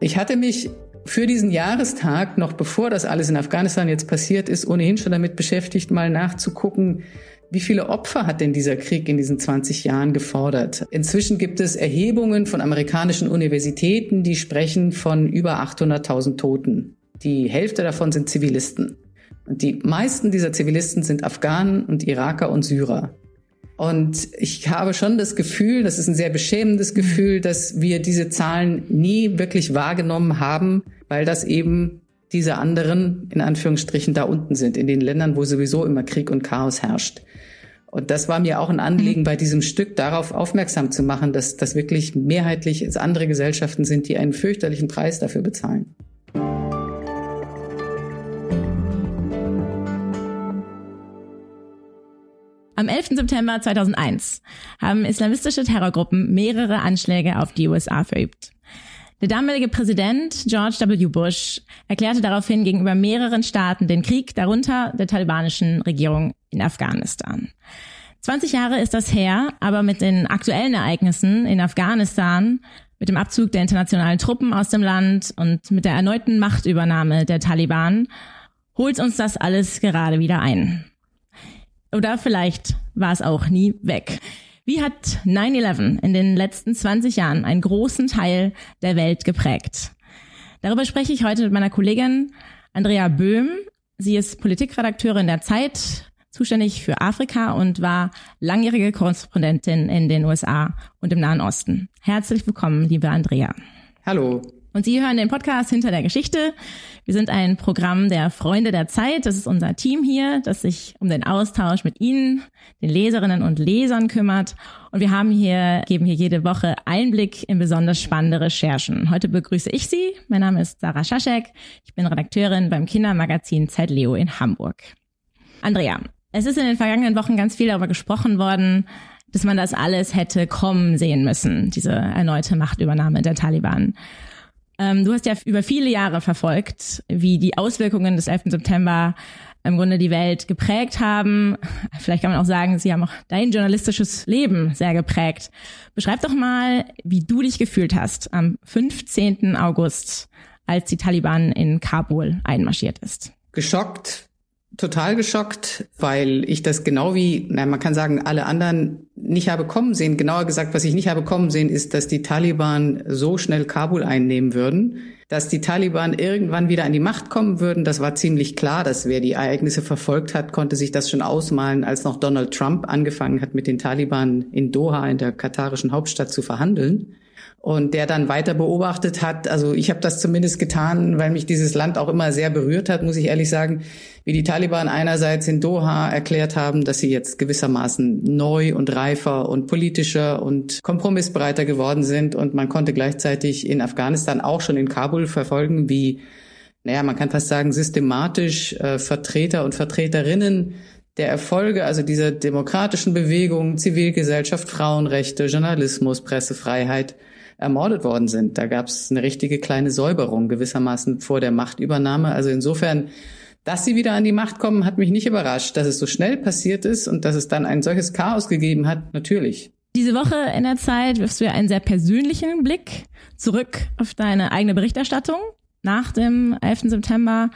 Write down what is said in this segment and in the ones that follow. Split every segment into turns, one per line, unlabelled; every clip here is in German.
Ich hatte mich für diesen Jahrestag, noch bevor das alles in Afghanistan jetzt passiert ist, ohnehin schon damit beschäftigt, mal nachzugucken, wie viele Opfer hat denn dieser Krieg in diesen 20 Jahren gefordert? Inzwischen gibt es Erhebungen von amerikanischen Universitäten, die sprechen von über 800.000 Toten. Die Hälfte davon sind Zivilisten. Und die meisten dieser Zivilisten sind Afghanen und Iraker und Syrer. Und ich habe schon das Gefühl, das ist ein sehr beschämendes Gefühl, dass wir diese Zahlen nie wirklich wahrgenommen haben, weil das eben diese anderen, in Anführungsstrichen, da unten sind, in den Ländern, wo sowieso immer Krieg und Chaos herrscht. Und das war mir auch ein Anliegen, mhm. bei diesem Stück darauf aufmerksam zu machen, dass das wirklich mehrheitlich andere Gesellschaften sind, die einen fürchterlichen Preis dafür bezahlen.
11. September 2001 haben islamistische Terrorgruppen mehrere Anschläge auf die USA verübt. Der damalige Präsident George W. Bush erklärte daraufhin gegenüber mehreren Staaten den Krieg, darunter der talibanischen Regierung in Afghanistan. 20 Jahre ist das her, aber mit den aktuellen Ereignissen in Afghanistan, mit dem Abzug der internationalen Truppen aus dem Land und mit der erneuten Machtübernahme der Taliban holt uns das alles gerade wieder ein. Oder vielleicht war es auch nie weg. Wie hat 9-11 in den letzten 20 Jahren einen großen Teil der Welt geprägt? Darüber spreche ich heute mit meiner Kollegin Andrea Böhm. Sie ist Politikredakteurin der Zeit, zuständig für Afrika und war langjährige Korrespondentin in den USA und im Nahen Osten. Herzlich willkommen, liebe Andrea.
Hallo.
Und Sie hören den Podcast Hinter der Geschichte. Wir sind ein Programm der Freunde der Zeit. Das ist unser Team hier, das sich um den Austausch mit Ihnen, den Leserinnen und Lesern kümmert. Und wir haben hier, geben hier jede Woche Einblick in besonders spannende Recherchen. Heute begrüße ich Sie. Mein Name ist Sarah Schaschek. Ich bin Redakteurin beim Kindermagazin Zeit Leo in Hamburg. Andrea, es ist in den vergangenen Wochen ganz viel darüber gesprochen worden, dass man das alles hätte kommen sehen müssen, diese erneute Machtübernahme der Taliban. Ähm, du hast ja über viele Jahre verfolgt, wie die Auswirkungen des 11. September im Grunde die Welt geprägt haben. Vielleicht kann man auch sagen, sie haben auch dein journalistisches Leben sehr geprägt. Beschreib doch mal, wie du dich gefühlt hast am 15. August, als die Taliban in Kabul einmarschiert ist.
Geschockt, total geschockt, weil ich das genau wie, na, man kann sagen, alle anderen nicht habe kommen sehen. Genauer gesagt, was ich nicht habe kommen sehen, ist, dass die Taliban so schnell Kabul einnehmen würden. Dass die Taliban irgendwann wieder an die Macht kommen würden, das war ziemlich klar. Dass wer die Ereignisse verfolgt hat, konnte sich das schon ausmalen, als noch Donald Trump angefangen hat, mit den Taliban in Doha, in der katarischen Hauptstadt, zu verhandeln und der dann weiter beobachtet hat. Also ich habe das zumindest getan, weil mich dieses Land auch immer sehr berührt hat, muss ich ehrlich sagen, wie die Taliban einerseits in Doha erklärt haben, dass sie jetzt gewissermaßen neu und reifer und politischer und kompromissbereiter geworden sind und man konnte gleichzeitig in Afghanistan auch schon in Kabul verfolgen, wie naja, man kann fast sagen, systematisch äh, Vertreter und Vertreterinnen der Erfolge, also dieser demokratischen Bewegung, Zivilgesellschaft, Frauenrechte, Journalismus, Pressefreiheit ermordet worden sind. Da gab es eine richtige kleine Säuberung gewissermaßen vor der Machtübernahme. Also insofern, dass sie wieder an die Macht kommen, hat mich nicht überrascht. Dass es so schnell passiert ist und dass es dann ein solches Chaos gegeben hat, natürlich.
Diese Woche in der Zeit wirfst du ja einen sehr persönlichen Blick zurück auf deine eigene Berichterstattung nach dem 11. September.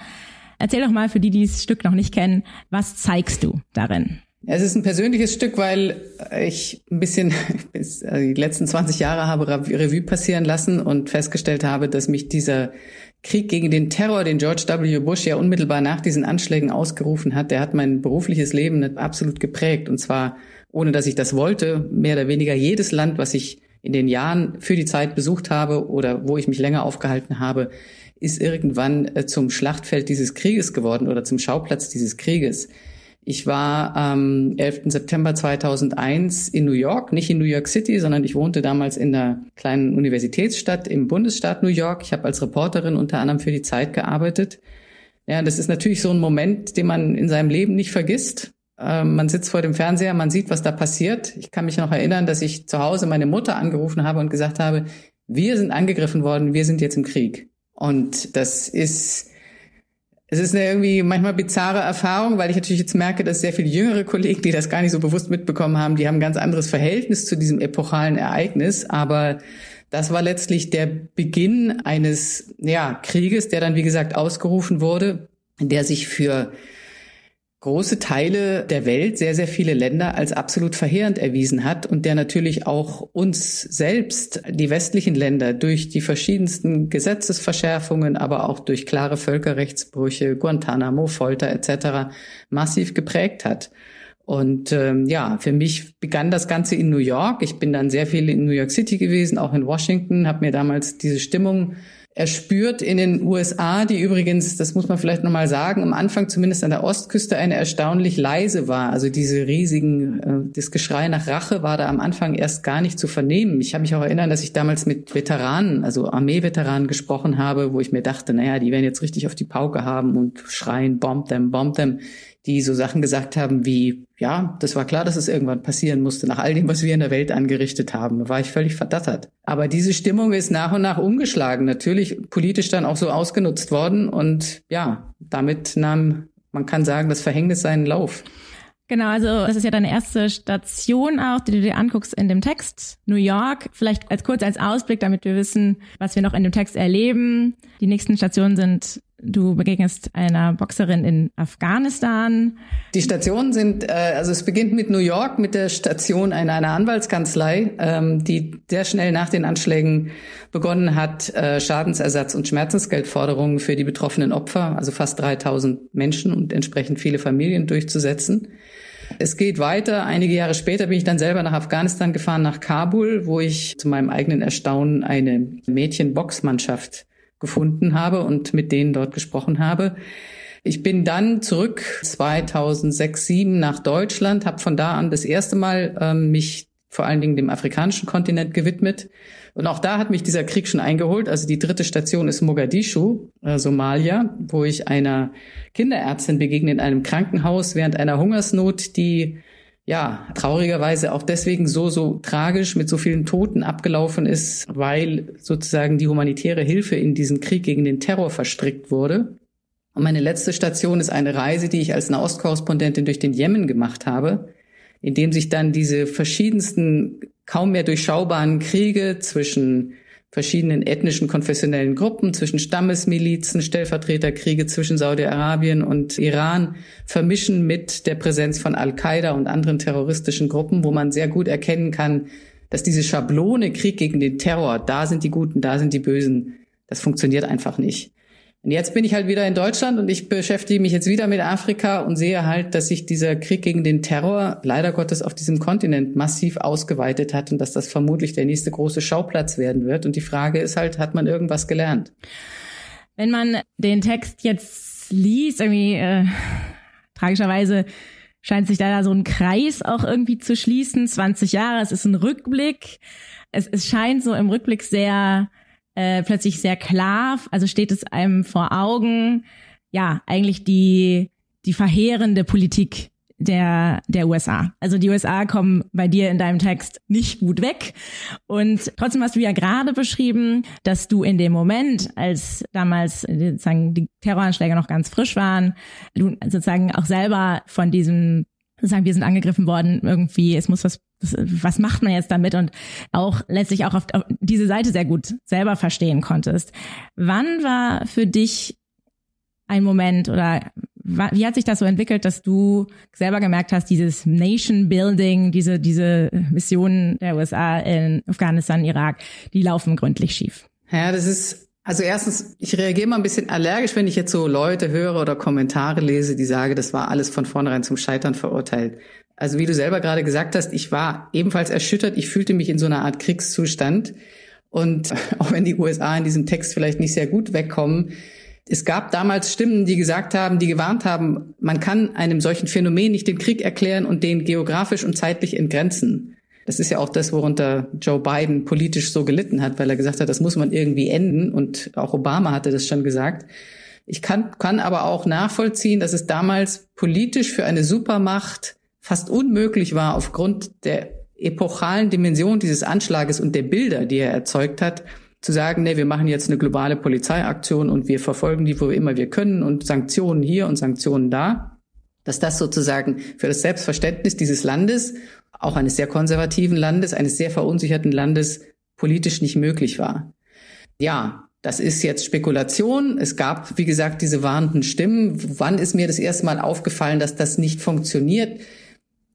Erzähl doch mal für die, die das Stück noch nicht kennen, was zeigst du darin?
Es ist ein persönliches Stück, weil ich ein bisschen bis äh, die letzten 20 Jahre habe Revue passieren lassen und festgestellt habe, dass mich dieser Krieg gegen den Terror, den George W. Bush ja unmittelbar nach diesen Anschlägen ausgerufen hat, der hat mein berufliches Leben absolut geprägt. Und zwar, ohne dass ich das wollte, mehr oder weniger jedes Land, was ich in den Jahren für die Zeit besucht habe oder wo ich mich länger aufgehalten habe, ist irgendwann äh, zum Schlachtfeld dieses Krieges geworden oder zum Schauplatz dieses Krieges. Ich war am 11. September 2001 in New York, nicht in New York City, sondern ich wohnte damals in einer kleinen Universitätsstadt im Bundesstaat New York. Ich habe als Reporterin unter anderem für die Zeit gearbeitet. Ja, das ist natürlich so ein Moment, den man in seinem Leben nicht vergisst. Ähm, man sitzt vor dem Fernseher, man sieht, was da passiert. Ich kann mich noch erinnern, dass ich zu Hause meine Mutter angerufen habe und gesagt habe, wir sind angegriffen worden, wir sind jetzt im Krieg. Und das ist es ist eine irgendwie manchmal bizarre Erfahrung, weil ich natürlich jetzt merke, dass sehr viele jüngere Kollegen, die das gar nicht so bewusst mitbekommen haben, die haben ein ganz anderes Verhältnis zu diesem epochalen Ereignis. Aber Das war letztlich der Beginn eines ja, Krieges, der dann, wie gesagt, ausgerufen wurde, der sich für große Teile der Welt, sehr, sehr viele Länder als absolut verheerend erwiesen hat und der natürlich auch uns selbst, die westlichen Länder, durch die verschiedensten Gesetzesverschärfungen, aber auch durch klare Völkerrechtsbrüche, Guantanamo, Folter etc. massiv geprägt hat. Und ähm, ja, für mich begann das Ganze in New York. Ich bin dann sehr viel in New York City gewesen, auch in Washington, habe mir damals diese Stimmung er spürt in den USA, die übrigens, das muss man vielleicht nochmal sagen, am Anfang zumindest an der Ostküste eine erstaunlich leise war. Also diese riesigen, äh, das Geschrei nach Rache war da am Anfang erst gar nicht zu vernehmen. Ich habe mich auch erinnern, dass ich damals mit Veteranen, also Armeeveteranen gesprochen habe, wo ich mir dachte, naja, die werden jetzt richtig auf die Pauke haben und schreien, bomb them, bomb them die so Sachen gesagt haben wie, ja, das war klar, dass es irgendwann passieren musste, nach all dem, was wir in der Welt angerichtet haben. War ich völlig verdattert. Aber diese Stimmung ist nach und nach umgeschlagen, natürlich politisch dann auch so ausgenutzt worden und ja, damit nahm, man kann sagen, das Verhängnis seinen Lauf.
Genau, also das ist ja deine erste Station auch, die du dir anguckst in dem Text. New York, vielleicht als kurz als Ausblick, damit wir wissen, was wir noch in dem Text erleben. Die nächsten Stationen sind Du begegnest einer Boxerin in Afghanistan.
Die Stationen sind, äh, also es beginnt mit New York, mit der Station einer, einer Anwaltskanzlei, ähm, die sehr schnell nach den Anschlägen begonnen hat, äh, Schadensersatz und Schmerzensgeldforderungen für die betroffenen Opfer, also fast 3000 Menschen und entsprechend viele Familien durchzusetzen. Es geht weiter. Einige Jahre später bin ich dann selber nach Afghanistan gefahren, nach Kabul, wo ich zu meinem eigenen Erstaunen eine Mädchenboxmannschaft gefunden habe und mit denen dort gesprochen habe. Ich bin dann zurück 2006, 2007 nach Deutschland, habe von da an das erste Mal ähm, mich vor allen Dingen dem afrikanischen Kontinent gewidmet. Und auch da hat mich dieser Krieg schon eingeholt. Also die dritte Station ist Mogadischu, äh, Somalia, wo ich einer Kinderärztin begegne in einem Krankenhaus während einer Hungersnot, die ja, traurigerweise auch deswegen so, so tragisch mit so vielen Toten abgelaufen ist, weil sozusagen die humanitäre Hilfe in diesen Krieg gegen den Terror verstrickt wurde. Und meine letzte Station ist eine Reise, die ich als Nahostkorrespondentin durch den Jemen gemacht habe, in dem sich dann diese verschiedensten, kaum mehr durchschaubaren Kriege zwischen verschiedenen ethnischen, konfessionellen Gruppen, zwischen Stammesmilizen, Stellvertreterkriege zwischen Saudi-Arabien und Iran vermischen mit der Präsenz von Al-Qaida und anderen terroristischen Gruppen, wo man sehr gut erkennen kann, dass diese Schablone Krieg gegen den Terror, da sind die Guten, da sind die Bösen, das funktioniert einfach nicht. Und jetzt bin ich halt wieder in Deutschland und ich beschäftige mich jetzt wieder mit Afrika und sehe halt, dass sich dieser Krieg gegen den Terror leider Gottes auf diesem Kontinent massiv ausgeweitet hat und dass das vermutlich der nächste große Schauplatz werden wird. Und die Frage ist halt, hat man irgendwas gelernt?
Wenn man den Text jetzt liest, irgendwie äh, tragischerweise scheint sich da so ein Kreis auch irgendwie zu schließen. 20 Jahre, es ist ein Rückblick. Es, es scheint so im Rückblick sehr äh, plötzlich sehr klar, also steht es einem vor Augen, ja, eigentlich die, die verheerende Politik der, der USA. Also die USA kommen bei dir in deinem Text nicht gut weg. Und trotzdem hast du ja gerade beschrieben, dass du in dem Moment, als damals sozusagen die Terroranschläge noch ganz frisch waren, du sozusagen auch selber von diesem sagen, wir sind angegriffen worden, irgendwie, es muss was, was macht man jetzt damit und auch letztlich auch auf, diese Seite sehr gut selber verstehen konntest. Wann war für dich ein Moment oder wie hat sich das so entwickelt, dass du selber gemerkt hast, dieses Nation Building, diese, diese Missionen der USA in Afghanistan, Irak, die laufen gründlich schief?
Ja, das ist also erstens, ich reagiere mal ein bisschen allergisch, wenn ich jetzt so Leute höre oder Kommentare lese, die sagen, das war alles von vornherein zum Scheitern verurteilt. Also wie du selber gerade gesagt hast, ich war ebenfalls erschüttert. Ich fühlte mich in so einer Art Kriegszustand. Und auch wenn die USA in diesem Text vielleicht nicht sehr gut wegkommen, es gab damals Stimmen, die gesagt haben, die gewarnt haben, man kann einem solchen Phänomen nicht den Krieg erklären und den geografisch und zeitlich entgrenzen. Das ist ja auch das, worunter Joe Biden politisch so gelitten hat, weil er gesagt hat, das muss man irgendwie enden. Und auch Obama hatte das schon gesagt. Ich kann, kann aber auch nachvollziehen, dass es damals politisch für eine Supermacht fast unmöglich war, aufgrund der epochalen Dimension dieses Anschlages und der Bilder, die er erzeugt hat, zu sagen, nee, wir machen jetzt eine globale Polizeiaktion und wir verfolgen die, wo immer wir können und Sanktionen hier und Sanktionen da, dass das sozusagen für das Selbstverständnis dieses Landes auch eines sehr konservativen Landes, eines sehr verunsicherten Landes politisch nicht möglich war. Ja, das ist jetzt Spekulation. Es gab, wie gesagt, diese warnenden Stimmen. Wann ist mir das erste Mal aufgefallen, dass das nicht funktioniert?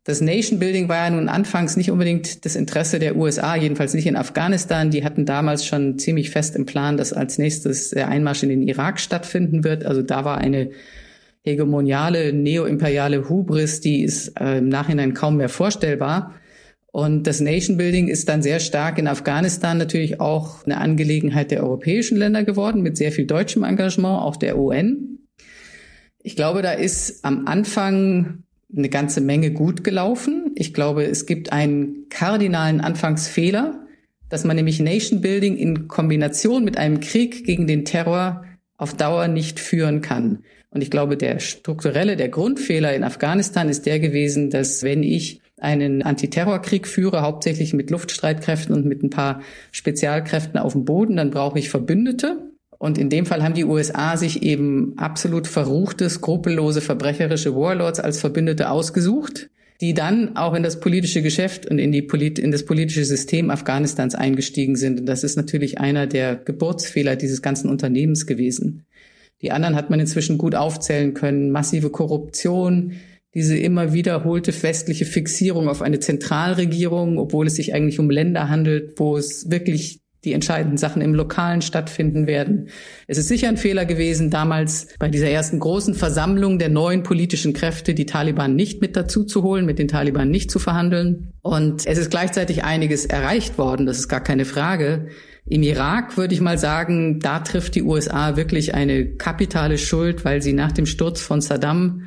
Das Nation Building war ja nun anfangs nicht unbedingt das Interesse der USA, jedenfalls nicht in Afghanistan. Die hatten damals schon ziemlich fest im Plan, dass als nächstes der Einmarsch in den Irak stattfinden wird. Also da war eine hegemoniale, neoimperiale Hubris, die ist äh, im Nachhinein kaum mehr vorstellbar. Und das Nation Building ist dann sehr stark in Afghanistan natürlich auch eine Angelegenheit der europäischen Länder geworden, mit sehr viel deutschem Engagement, auch der UN. Ich glaube, da ist am Anfang eine ganze Menge gut gelaufen. Ich glaube, es gibt einen kardinalen Anfangsfehler, dass man nämlich Nation Building in Kombination mit einem Krieg gegen den Terror auf Dauer nicht führen kann. Und ich glaube, der strukturelle, der Grundfehler in Afghanistan ist der gewesen, dass wenn ich einen Antiterrorkrieg führe, hauptsächlich mit Luftstreitkräften und mit ein paar Spezialkräften auf dem Boden, dann brauche ich Verbündete. Und in dem Fall haben die USA sich eben absolut verruchte, skrupellose, verbrecherische Warlords als Verbündete ausgesucht, die dann auch in das politische Geschäft und in, die Polit in das politische System Afghanistans eingestiegen sind. Und das ist natürlich einer der Geburtsfehler dieses ganzen Unternehmens gewesen. Die anderen hat man inzwischen gut aufzählen können. Massive Korruption, diese immer wiederholte westliche Fixierung auf eine Zentralregierung, obwohl es sich eigentlich um Länder handelt, wo es wirklich die entscheidenden Sachen im Lokalen stattfinden werden. Es ist sicher ein Fehler gewesen, damals bei dieser ersten großen Versammlung der neuen politischen Kräfte die Taliban nicht mit dazu zu holen, mit den Taliban nicht zu verhandeln. Und es ist gleichzeitig einiges erreicht worden, das ist gar keine Frage. Im Irak würde ich mal sagen, da trifft die USA wirklich eine kapitale Schuld, weil sie nach dem Sturz von Saddam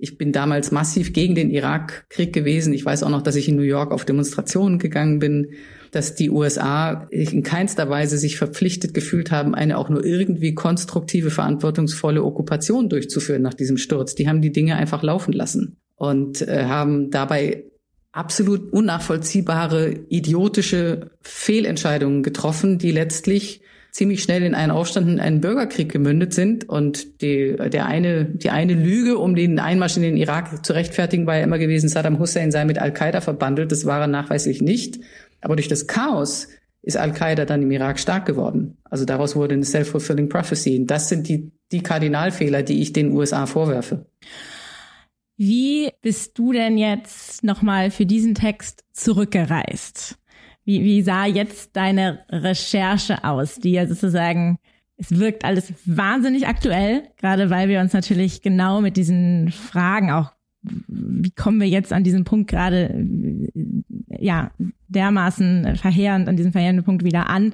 ich bin damals massiv gegen den Irakkrieg gewesen. Ich weiß auch noch, dass ich in New York auf Demonstrationen gegangen bin, dass die USA in keinster Weise sich verpflichtet gefühlt haben, eine auch nur irgendwie konstruktive, verantwortungsvolle Okkupation durchzuführen nach diesem Sturz. Die haben die Dinge einfach laufen lassen und äh, haben dabei absolut unnachvollziehbare, idiotische Fehlentscheidungen getroffen, die letztlich ziemlich schnell in einen Aufstand, in einen Bürgerkrieg gemündet sind. Und die, der eine, die eine Lüge, um den Einmarsch in den Irak zu rechtfertigen, war ja immer gewesen, Saddam Hussein sei mit Al-Qaida verbandelt. Das war er nachweislich nicht. Aber durch das Chaos ist Al-Qaida dann im Irak stark geworden. Also daraus wurde eine self-fulfilling prophecy. Und das sind die, die Kardinalfehler, die ich den USA vorwerfe.
Wie bist du denn jetzt nochmal für diesen Text zurückgereist? Wie, wie sah jetzt deine Recherche aus, die ja sozusagen, es wirkt alles wahnsinnig aktuell, gerade weil wir uns natürlich genau mit diesen Fragen auch, wie kommen wir jetzt an diesen Punkt gerade, ja, dermaßen verheerend, an diesem verheerenden Punkt wieder an.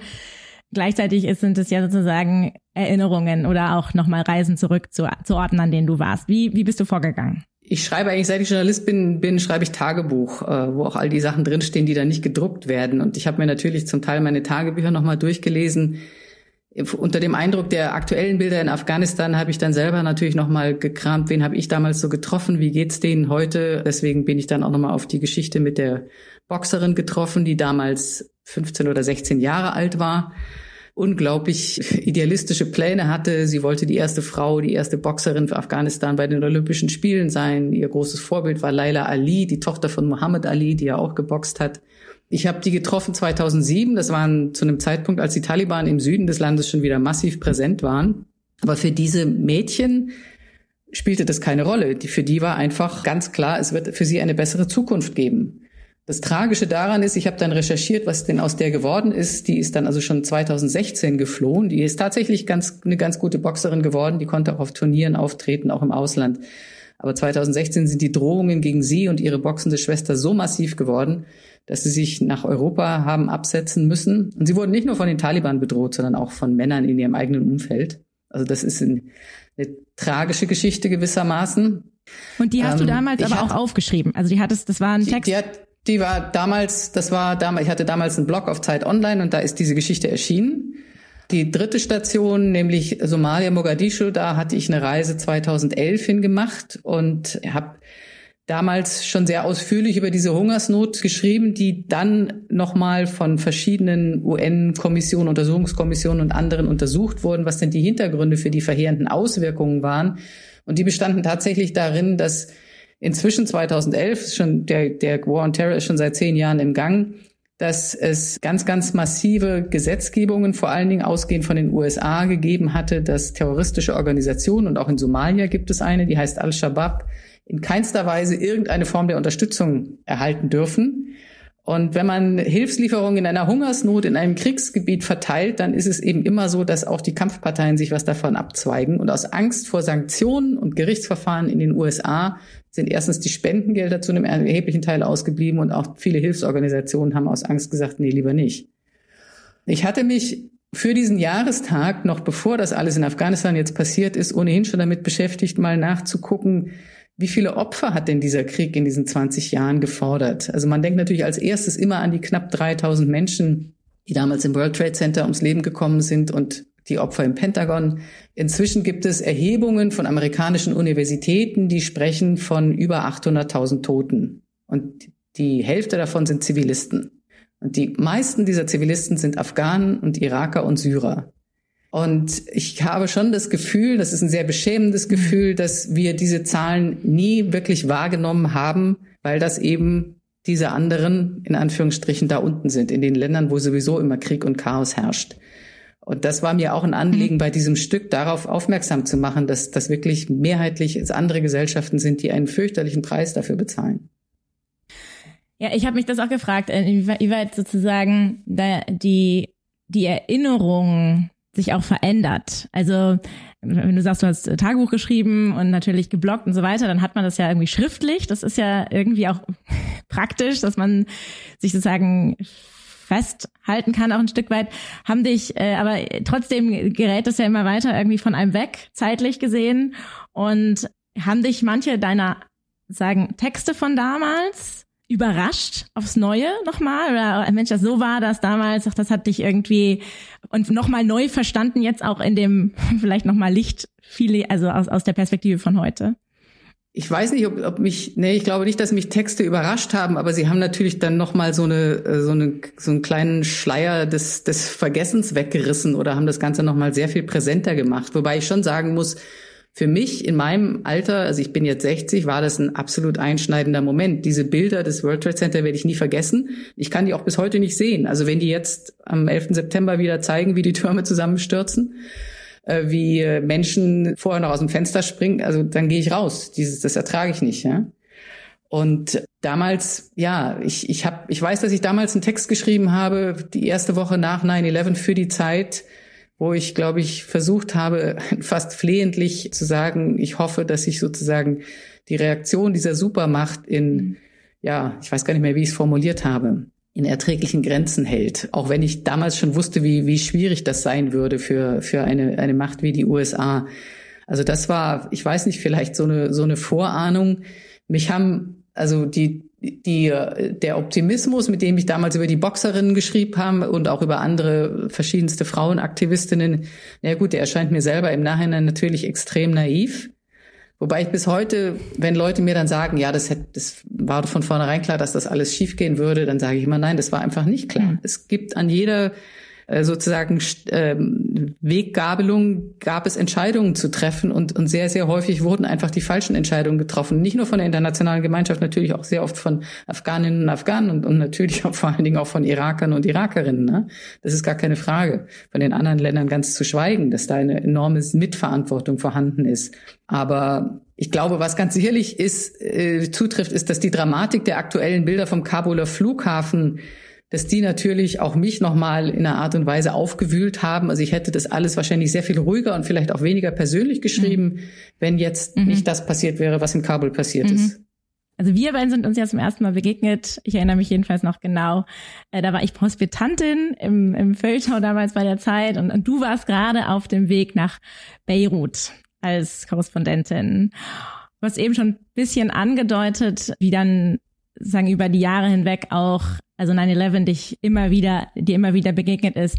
Gleichzeitig sind es ja sozusagen Erinnerungen oder auch nochmal Reisen zurück zu, zu Orten, an denen du warst. Wie, wie bist du vorgegangen?
Ich schreibe eigentlich, seit ich Journalist bin, bin schreibe ich Tagebuch, äh, wo auch all die Sachen drinstehen, die da nicht gedruckt werden. Und ich habe mir natürlich zum Teil meine Tagebücher nochmal durchgelesen. Unter dem Eindruck der aktuellen Bilder in Afghanistan habe ich dann selber natürlich nochmal gekramt, wen habe ich damals so getroffen, wie geht's denen heute. Deswegen bin ich dann auch nochmal auf die Geschichte mit der Boxerin getroffen, die damals 15 oder 16 Jahre alt war unglaublich idealistische Pläne hatte. Sie wollte die erste Frau, die erste Boxerin für Afghanistan bei den Olympischen Spielen sein. Ihr großes Vorbild war Laila Ali, die Tochter von Muhammad Ali, die ja auch geboxt hat. Ich habe die getroffen 2007. Das waren zu einem Zeitpunkt, als die Taliban im Süden des Landes schon wieder massiv präsent waren. Aber für diese Mädchen spielte das keine Rolle. Für die war einfach ganz klar, es wird für sie eine bessere Zukunft geben. Das Tragische daran ist, ich habe dann recherchiert, was denn aus der geworden ist. Die ist dann also schon 2016 geflohen. Die ist tatsächlich ganz, eine ganz gute Boxerin geworden. Die konnte auch auf Turnieren auftreten, auch im Ausland. Aber 2016 sind die Drohungen gegen sie und ihre boxende Schwester so massiv geworden, dass sie sich nach Europa haben absetzen müssen. Und sie wurden nicht nur von den Taliban bedroht, sondern auch von Männern in ihrem eigenen Umfeld. Also das ist eine, eine tragische Geschichte gewissermaßen.
Und die hast ähm, du damals aber auch aufgeschrieben. Also die hattest, das war ein Text.
Die, die hat, die war damals, das war damals, ich hatte damals einen Blog auf Zeit Online und da ist diese Geschichte erschienen. Die dritte Station, nämlich Somalia, Mogadischu, da hatte ich eine Reise 2011 hingemacht und habe damals schon sehr ausführlich über diese Hungersnot geschrieben, die dann nochmal von verschiedenen UN-Kommissionen, Untersuchungskommissionen und anderen untersucht wurden, was denn die Hintergründe für die verheerenden Auswirkungen waren. Und die bestanden tatsächlich darin, dass Inzwischen 2011 ist schon der, der War on Terror ist schon seit zehn Jahren im Gang. dass es ganz, ganz massive Gesetzgebungen, vor allen Dingen ausgehend von den USA, gegeben hatte, dass terroristische Organisationen, und auch in Somalia gibt es eine, die heißt Al-Shabaab, in keinster Weise irgendeine Form der Unterstützung erhalten dürfen. Und wenn man Hilfslieferungen in einer Hungersnot in einem Kriegsgebiet verteilt, dann ist es eben immer so, dass auch die Kampfparteien sich was davon abzweigen. Und aus Angst vor Sanktionen und Gerichtsverfahren in den USA sind erstens die Spendengelder zu einem erheblichen Teil ausgeblieben und auch viele Hilfsorganisationen haben aus Angst gesagt, nee, lieber nicht. Ich hatte mich für diesen Jahrestag, noch bevor das alles in Afghanistan jetzt passiert ist, ohnehin schon damit beschäftigt, mal nachzugucken, wie viele Opfer hat denn dieser Krieg in diesen 20 Jahren gefordert? Also man denkt natürlich als erstes immer an die knapp 3000 Menschen, die damals im World Trade Center ums Leben gekommen sind und die Opfer im Pentagon. Inzwischen gibt es Erhebungen von amerikanischen Universitäten, die sprechen von über 800.000 Toten. Und die Hälfte davon sind Zivilisten. Und die meisten dieser Zivilisten sind Afghanen und Iraker und Syrer. Und ich habe schon das Gefühl, das ist ein sehr beschämendes mhm. Gefühl, dass wir diese Zahlen nie wirklich wahrgenommen haben, weil das eben diese anderen, in Anführungsstrichen, da unten sind, in den Ländern, wo sowieso immer Krieg und Chaos herrscht. Und das war mir auch ein Anliegen mhm. bei diesem Stück, darauf aufmerksam zu machen, dass das wirklich mehrheitlich es andere Gesellschaften sind, die einen fürchterlichen Preis dafür bezahlen.
Ja, ich habe mich das auch gefragt, inwieweit sozusagen die, die Erinnerung sich auch verändert. Also wenn du sagst, du hast Tagebuch geschrieben und natürlich geblockt und so weiter, dann hat man das ja irgendwie schriftlich. Das ist ja irgendwie auch praktisch, dass man sich sozusagen festhalten kann, auch ein Stück weit, haben dich, äh, aber trotzdem gerät es ja immer weiter irgendwie von einem weg, zeitlich gesehen. Und haben dich manche deiner, sagen, Texte von damals überrascht aufs Neue nochmal? Oder Mensch, das so war das damals, ach, das hat dich irgendwie und nochmal neu verstanden, jetzt auch in dem vielleicht nochmal Licht, viele, also aus, aus der Perspektive von heute?
Ich weiß nicht, ob, ob mich, nee, ich glaube nicht, dass mich Texte überrascht haben, aber sie haben natürlich dann nochmal so eine, äh, so eine, so einen kleinen Schleier des, des Vergessens weggerissen oder haben das Ganze nochmal sehr viel präsenter gemacht. Wobei ich schon sagen muss, für mich in meinem Alter, also ich bin jetzt 60, war das ein absolut einschneidender Moment. Diese Bilder des World Trade Center werde ich nie vergessen. Ich kann die auch bis heute nicht sehen. Also wenn die jetzt am 11. September wieder zeigen, wie die Türme zusammenstürzen, äh, wie äh, Menschen vorher noch aus dem Fenster springen, also dann gehe ich raus. Dieses, das ertrage ich nicht. Ja? Und damals, ja, ich, ich, hab, ich weiß, dass ich damals einen Text geschrieben habe, die erste Woche nach 9-11 für die Zeit, wo ich, glaube ich, versucht habe, fast flehentlich zu sagen, ich hoffe, dass ich sozusagen die Reaktion dieser Supermacht in, mhm. ja, ich weiß gar nicht mehr, wie ich es formuliert habe, in erträglichen Grenzen hält. Auch wenn ich damals schon wusste, wie, wie schwierig das sein würde für, für eine, eine Macht wie die USA. Also das war, ich weiß nicht, vielleicht so eine, so eine Vorahnung. Mich haben, also die, die, der Optimismus, mit dem ich damals über die Boxerinnen geschrieben habe und auch über andere verschiedenste Frauenaktivistinnen, na gut, der erscheint mir selber im Nachhinein natürlich extrem naiv. Wobei ich bis heute, wenn Leute mir dann sagen, ja, das, hätte, das war von vornherein klar, dass das alles schiefgehen würde, dann sage ich immer, nein, das war einfach nicht klar. Mhm. Es gibt an jeder sozusagen ähm, Weggabelung gab es Entscheidungen zu treffen und, und sehr, sehr häufig wurden einfach die falschen Entscheidungen getroffen. Nicht nur von der internationalen Gemeinschaft, natürlich auch sehr oft von Afghaninnen und Afghanen und, und natürlich auch vor allen Dingen auch von Irakern und Irakerinnen. Ne? Das ist gar keine Frage. Von den anderen Ländern ganz zu schweigen, dass da eine enorme Mitverantwortung vorhanden ist. Aber ich glaube, was ganz sicherlich ist, äh, zutrifft, ist, dass die Dramatik der aktuellen Bilder vom Kabuler Flughafen dass die natürlich auch mich nochmal in einer Art und Weise aufgewühlt haben. Also ich hätte das alles wahrscheinlich sehr viel ruhiger und vielleicht auch weniger persönlich geschrieben, mhm. wenn jetzt mhm. nicht das passiert wäre, was in Kabul passiert mhm. ist.
Also wir beiden sind uns ja zum ersten Mal begegnet. Ich erinnere mich jedenfalls noch genau. Äh, da war ich Hospitantin im, im Feldschau damals bei der Zeit und, und du warst gerade auf dem Weg nach Beirut als Korrespondentin. Du hast eben schon ein bisschen angedeutet, wie dann sagen über die Jahre hinweg auch also 9-11 dich immer wieder, dir immer wieder begegnet ist.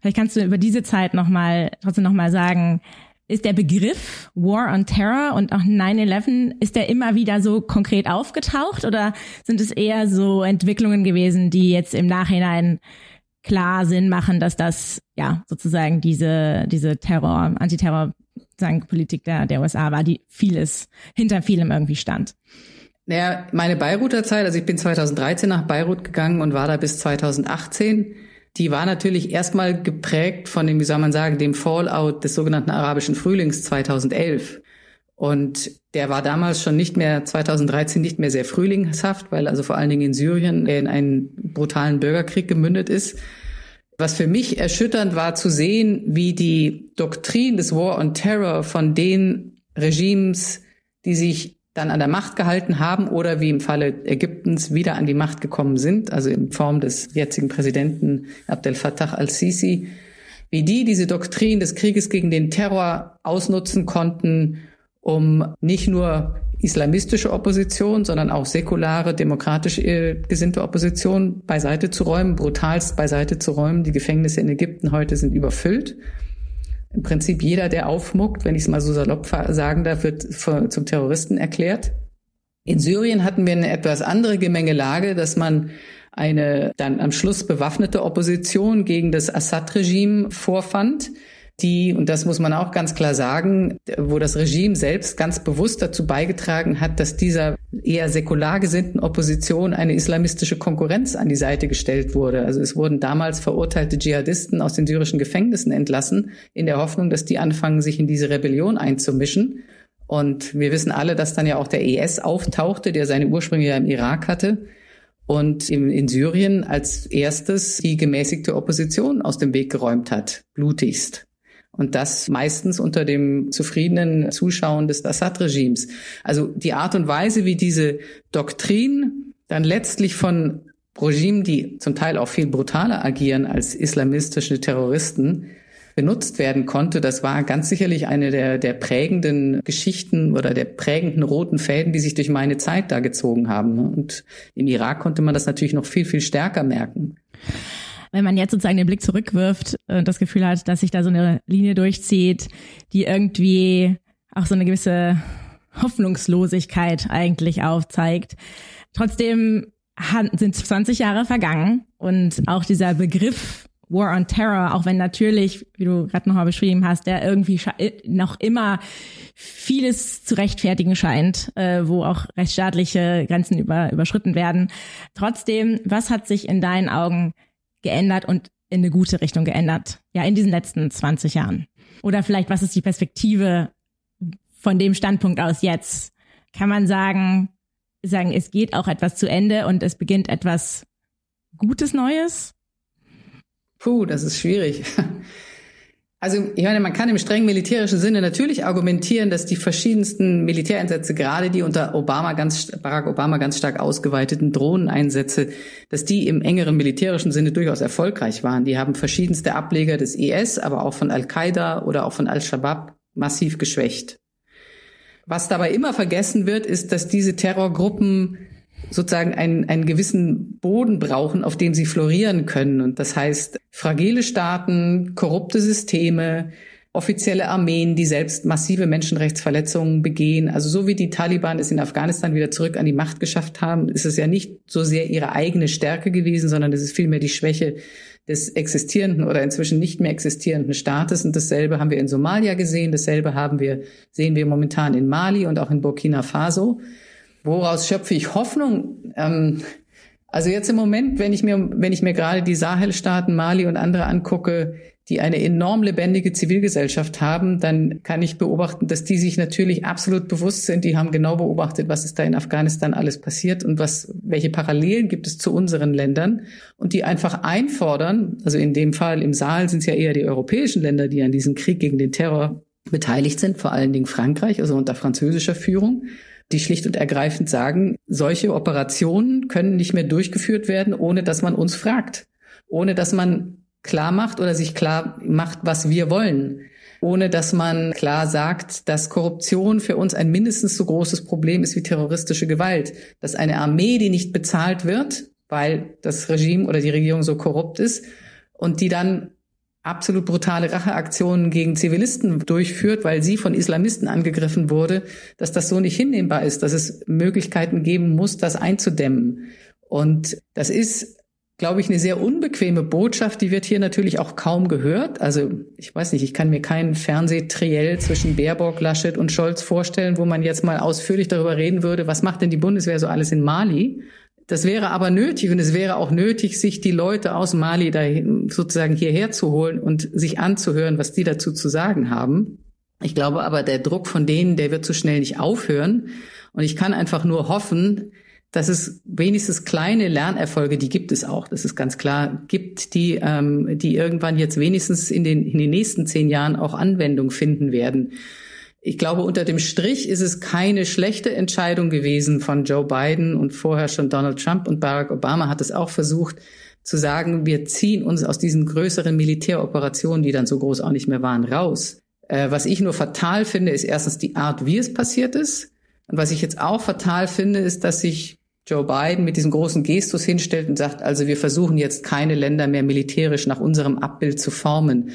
Vielleicht kannst du über diese Zeit nochmal, trotzdem nochmal sagen, ist der Begriff War on Terror und auch 9-11, ist der immer wieder so konkret aufgetaucht oder sind es eher so Entwicklungen gewesen, die jetzt im Nachhinein klar Sinn machen, dass das ja sozusagen diese, diese Terror, Antiterror, sagen Politik der, der USA war, die vieles, hinter vielem irgendwie stand?
Naja, meine Beiruter Zeit, also ich bin 2013 nach Beirut gegangen und war da bis 2018. Die war natürlich erstmal geprägt von dem, wie soll man sagen, dem Fallout des sogenannten arabischen Frühlings 2011. Und der war damals schon nicht mehr, 2013 nicht mehr sehr frühlingshaft, weil also vor allen Dingen in Syrien in einen brutalen Bürgerkrieg gemündet ist. Was für mich erschütternd war zu sehen, wie die Doktrin des War on Terror von den Regimes, die sich dann an der Macht gehalten haben oder wie im Falle Ägyptens wieder an die Macht gekommen sind, also in Form des jetzigen Präsidenten Abdel Fattah al-Sisi, wie die diese Doktrin des Krieges gegen den Terror ausnutzen konnten, um nicht nur islamistische Opposition, sondern auch säkulare, demokratisch äh, gesinnte Opposition beiseite zu räumen, brutalst beiseite zu räumen. Die Gefängnisse in Ägypten heute sind überfüllt. Im Prinzip jeder, der aufmuckt, wenn ich es mal so salopp sagen darf, wird zum Terroristen erklärt. In Syrien hatten wir eine etwas andere Gemengelage, dass man eine dann am Schluss bewaffnete Opposition gegen das Assad-Regime vorfand die, und das muss man auch ganz klar sagen, wo das Regime selbst ganz bewusst dazu beigetragen hat, dass dieser eher säkular gesinnten Opposition eine islamistische Konkurrenz an die Seite gestellt wurde. Also es wurden damals verurteilte Dschihadisten aus den syrischen Gefängnissen entlassen, in der Hoffnung, dass die anfangen, sich in diese Rebellion einzumischen. Und wir wissen alle, dass dann ja auch der IS auftauchte, der seine Ursprünge ja im Irak hatte und in, in Syrien als erstes die gemäßigte Opposition aus dem Weg geräumt hat, blutigst. Und das meistens unter dem zufriedenen Zuschauen des Assad-Regimes. Also die Art und Weise, wie diese Doktrin dann letztlich von Regimen, die zum Teil auch viel brutaler agieren als islamistische Terroristen, benutzt werden konnte, das war ganz sicherlich eine der, der prägenden Geschichten oder der prägenden roten Fäden, die sich durch meine Zeit da gezogen haben. Und im Irak konnte man das natürlich noch viel, viel stärker merken
wenn man jetzt sozusagen den Blick zurückwirft und das Gefühl hat, dass sich da so eine Linie durchzieht, die irgendwie auch so eine gewisse Hoffnungslosigkeit eigentlich aufzeigt. Trotzdem sind 20 Jahre vergangen und auch dieser Begriff War on Terror, auch wenn natürlich, wie du gerade nochmal beschrieben hast, der irgendwie noch immer vieles zu rechtfertigen scheint, äh, wo auch rechtsstaatliche Grenzen über, überschritten werden. Trotzdem, was hat sich in deinen Augen geändert und in eine gute Richtung geändert? Ja, in diesen letzten 20 Jahren. Oder vielleicht, was ist die Perspektive von dem Standpunkt aus jetzt? Kann man sagen, sagen, es geht auch etwas zu Ende und es beginnt etwas Gutes Neues?
Puh, das ist schwierig. Also ich meine, man kann im streng militärischen Sinne natürlich argumentieren, dass die verschiedensten Militäreinsätze, gerade die unter Obama ganz, Barack Obama ganz stark ausgeweiteten Drohneneinsätze, dass die im engeren militärischen Sinne durchaus erfolgreich waren. Die haben verschiedenste Ableger des IS, aber auch von Al-Qaida oder auch von Al-Shabaab massiv geschwächt. Was dabei immer vergessen wird, ist, dass diese Terrorgruppen sozusagen einen, einen gewissen Boden brauchen, auf dem sie florieren können. Und das heißt, fragile Staaten, korrupte Systeme, offizielle Armeen, die selbst massive Menschenrechtsverletzungen begehen. Also so wie die Taliban es in Afghanistan wieder zurück an die Macht geschafft haben, ist es ja nicht so sehr ihre eigene Stärke gewesen, sondern es ist vielmehr die Schwäche des existierenden oder inzwischen nicht mehr existierenden Staates. Und dasselbe haben wir in Somalia gesehen, dasselbe haben wir, sehen wir momentan in Mali und auch in Burkina Faso. Woraus schöpfe ich Hoffnung? Ähm, also jetzt im Moment, wenn ich mir, wenn ich mir gerade die Sahelstaaten, Mali und andere angucke, die eine enorm lebendige Zivilgesellschaft haben, dann kann ich beobachten, dass die sich natürlich absolut bewusst sind. Die haben genau beobachtet, was ist da in Afghanistan alles passiert und was, welche Parallelen gibt es zu unseren Ländern und die einfach einfordern. Also in dem Fall im Sahel sind es ja eher die europäischen Länder, die an diesem Krieg gegen den Terror beteiligt sind, vor allen Dingen Frankreich, also unter französischer Führung die schlicht und ergreifend sagen, solche Operationen können nicht mehr durchgeführt werden, ohne dass man uns fragt, ohne dass man klar macht oder sich klar macht, was wir wollen, ohne dass man klar sagt, dass Korruption für uns ein mindestens so großes Problem ist wie terroristische Gewalt, dass eine Armee, die nicht bezahlt wird, weil das Regime oder die Regierung so korrupt ist und die dann absolut brutale Racheaktionen gegen Zivilisten durchführt, weil sie von Islamisten angegriffen wurde, dass das so nicht hinnehmbar ist, dass es Möglichkeiten geben muss, das einzudämmen. Und das ist glaube ich, eine sehr unbequeme Botschaft. Die wird hier natürlich auch kaum gehört. Also ich weiß nicht, ich kann mir keinen Fernsehtriell zwischen Baerbock, Laschet und Scholz vorstellen, wo man jetzt mal ausführlich darüber reden würde, was macht denn die Bundeswehr so alles in Mali? Das wäre aber nötig und es wäre auch nötig, sich die Leute aus Mali da sozusagen hierher zu holen und sich anzuhören, was die dazu zu sagen haben. Ich glaube aber, der Druck von denen, der wird so schnell nicht aufhören. Und ich kann einfach nur hoffen, dass es wenigstens kleine Lernerfolge, die gibt es auch, das ist ganz klar, gibt, die, ähm, die irgendwann jetzt wenigstens in den, in den nächsten zehn Jahren auch Anwendung finden werden. Ich glaube, unter dem Strich ist es keine schlechte Entscheidung gewesen von Joe Biden und vorher schon Donald Trump und Barack Obama hat es auch versucht zu sagen, wir ziehen uns aus diesen größeren Militäroperationen, die dann so groß auch nicht mehr waren, raus. Äh, was ich nur fatal finde, ist erstens die Art, wie es passiert ist. Und was ich jetzt auch fatal finde, ist, dass sich Joe Biden mit diesem großen Gestus hinstellt und sagt, also wir versuchen jetzt keine Länder mehr militärisch nach unserem Abbild zu formen.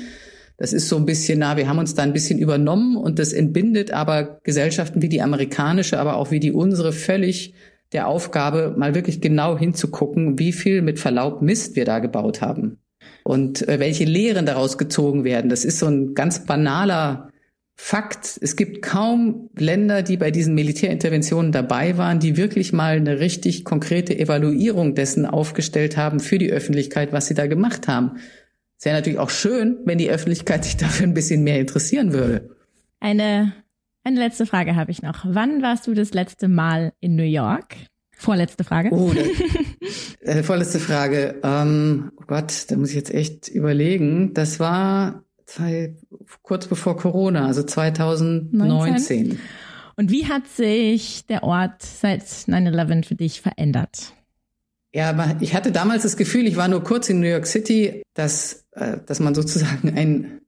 Das ist so ein bisschen, na, wir haben uns da ein bisschen übernommen und das entbindet aber Gesellschaften wie die amerikanische, aber auch wie die unsere völlig der Aufgabe, mal wirklich genau hinzugucken, wie viel mit Verlaub Mist wir da gebaut haben und äh, welche Lehren daraus gezogen werden. Das ist so ein ganz banaler Fakt, es gibt kaum Länder, die bei diesen Militärinterventionen dabei waren, die wirklich mal eine richtig konkrete Evaluierung dessen aufgestellt haben für die Öffentlichkeit, was sie da gemacht haben. Es wäre natürlich auch schön, wenn die Öffentlichkeit sich dafür ein bisschen mehr interessieren würde.
Eine, eine letzte Frage habe ich noch. Wann warst du das letzte Mal in New York? Vorletzte Frage.
Oh, äh, vorletzte Frage. Ähm, oh Gott, da muss ich jetzt echt überlegen. Das war zwei, kurz bevor Corona, also 2019. 19.
Und wie hat sich der Ort seit 9-11 für dich verändert?
Ja, ich hatte damals das Gefühl, ich war nur kurz in New York City, dass, äh, dass man sozusagen einen,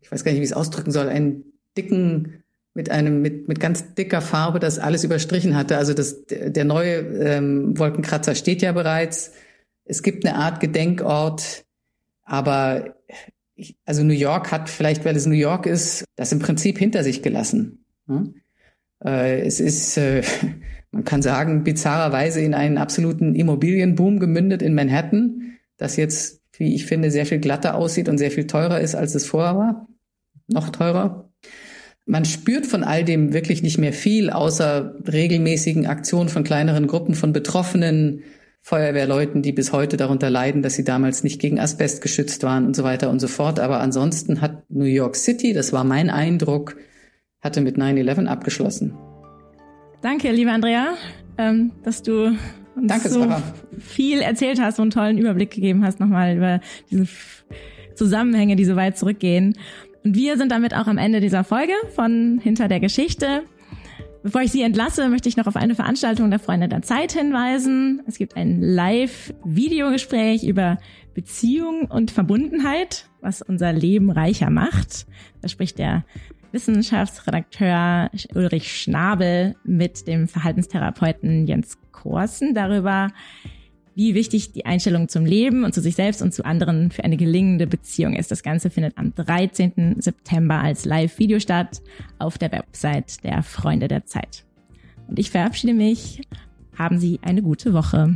ich weiß gar nicht, wie ich es ausdrücken soll, einen dicken, mit einem, mit, mit ganz dicker Farbe das alles überstrichen hatte. Also das, der neue ähm, Wolkenkratzer steht ja bereits. Es gibt eine Art Gedenkort, aber ich, also New York hat vielleicht, weil es New York ist, das im Prinzip hinter sich gelassen. Hm? Äh, es ist, äh, man kann sagen, bizarrerweise in einen absoluten Immobilienboom gemündet in Manhattan, das jetzt, wie ich finde, sehr viel glatter aussieht und sehr viel teurer ist, als es vorher war. Noch teurer. Man spürt von all dem wirklich nicht mehr viel, außer regelmäßigen Aktionen von kleineren Gruppen von Betroffenen, Feuerwehrleuten, die bis heute darunter leiden, dass sie damals nicht gegen Asbest geschützt waren und so weiter und so fort. Aber ansonsten hat New York City, das war mein Eindruck, hatte mit 9-11 abgeschlossen.
Danke, liebe Andrea, ähm, dass du uns Danke, so Sarah. viel erzählt hast und einen tollen Überblick gegeben hast nochmal über diese Zusammenhänge, die so weit zurückgehen. Und wir sind damit auch am Ende dieser Folge von Hinter der Geschichte. Bevor ich Sie entlasse, möchte ich noch auf eine Veranstaltung der Freunde der Zeit hinweisen. Es gibt ein Live-Videogespräch über Beziehung und Verbundenheit, was unser Leben reicher macht. Da spricht der Wissenschaftsredakteur Ulrich Schnabel mit dem Verhaltenstherapeuten Jens Korsen darüber, wie wichtig die Einstellung zum Leben und zu sich selbst und zu anderen für eine gelingende Beziehung ist. Das Ganze findet am 13. September als Live-Video statt auf der Website der Freunde der Zeit. Und ich verabschiede mich. Haben Sie eine gute Woche.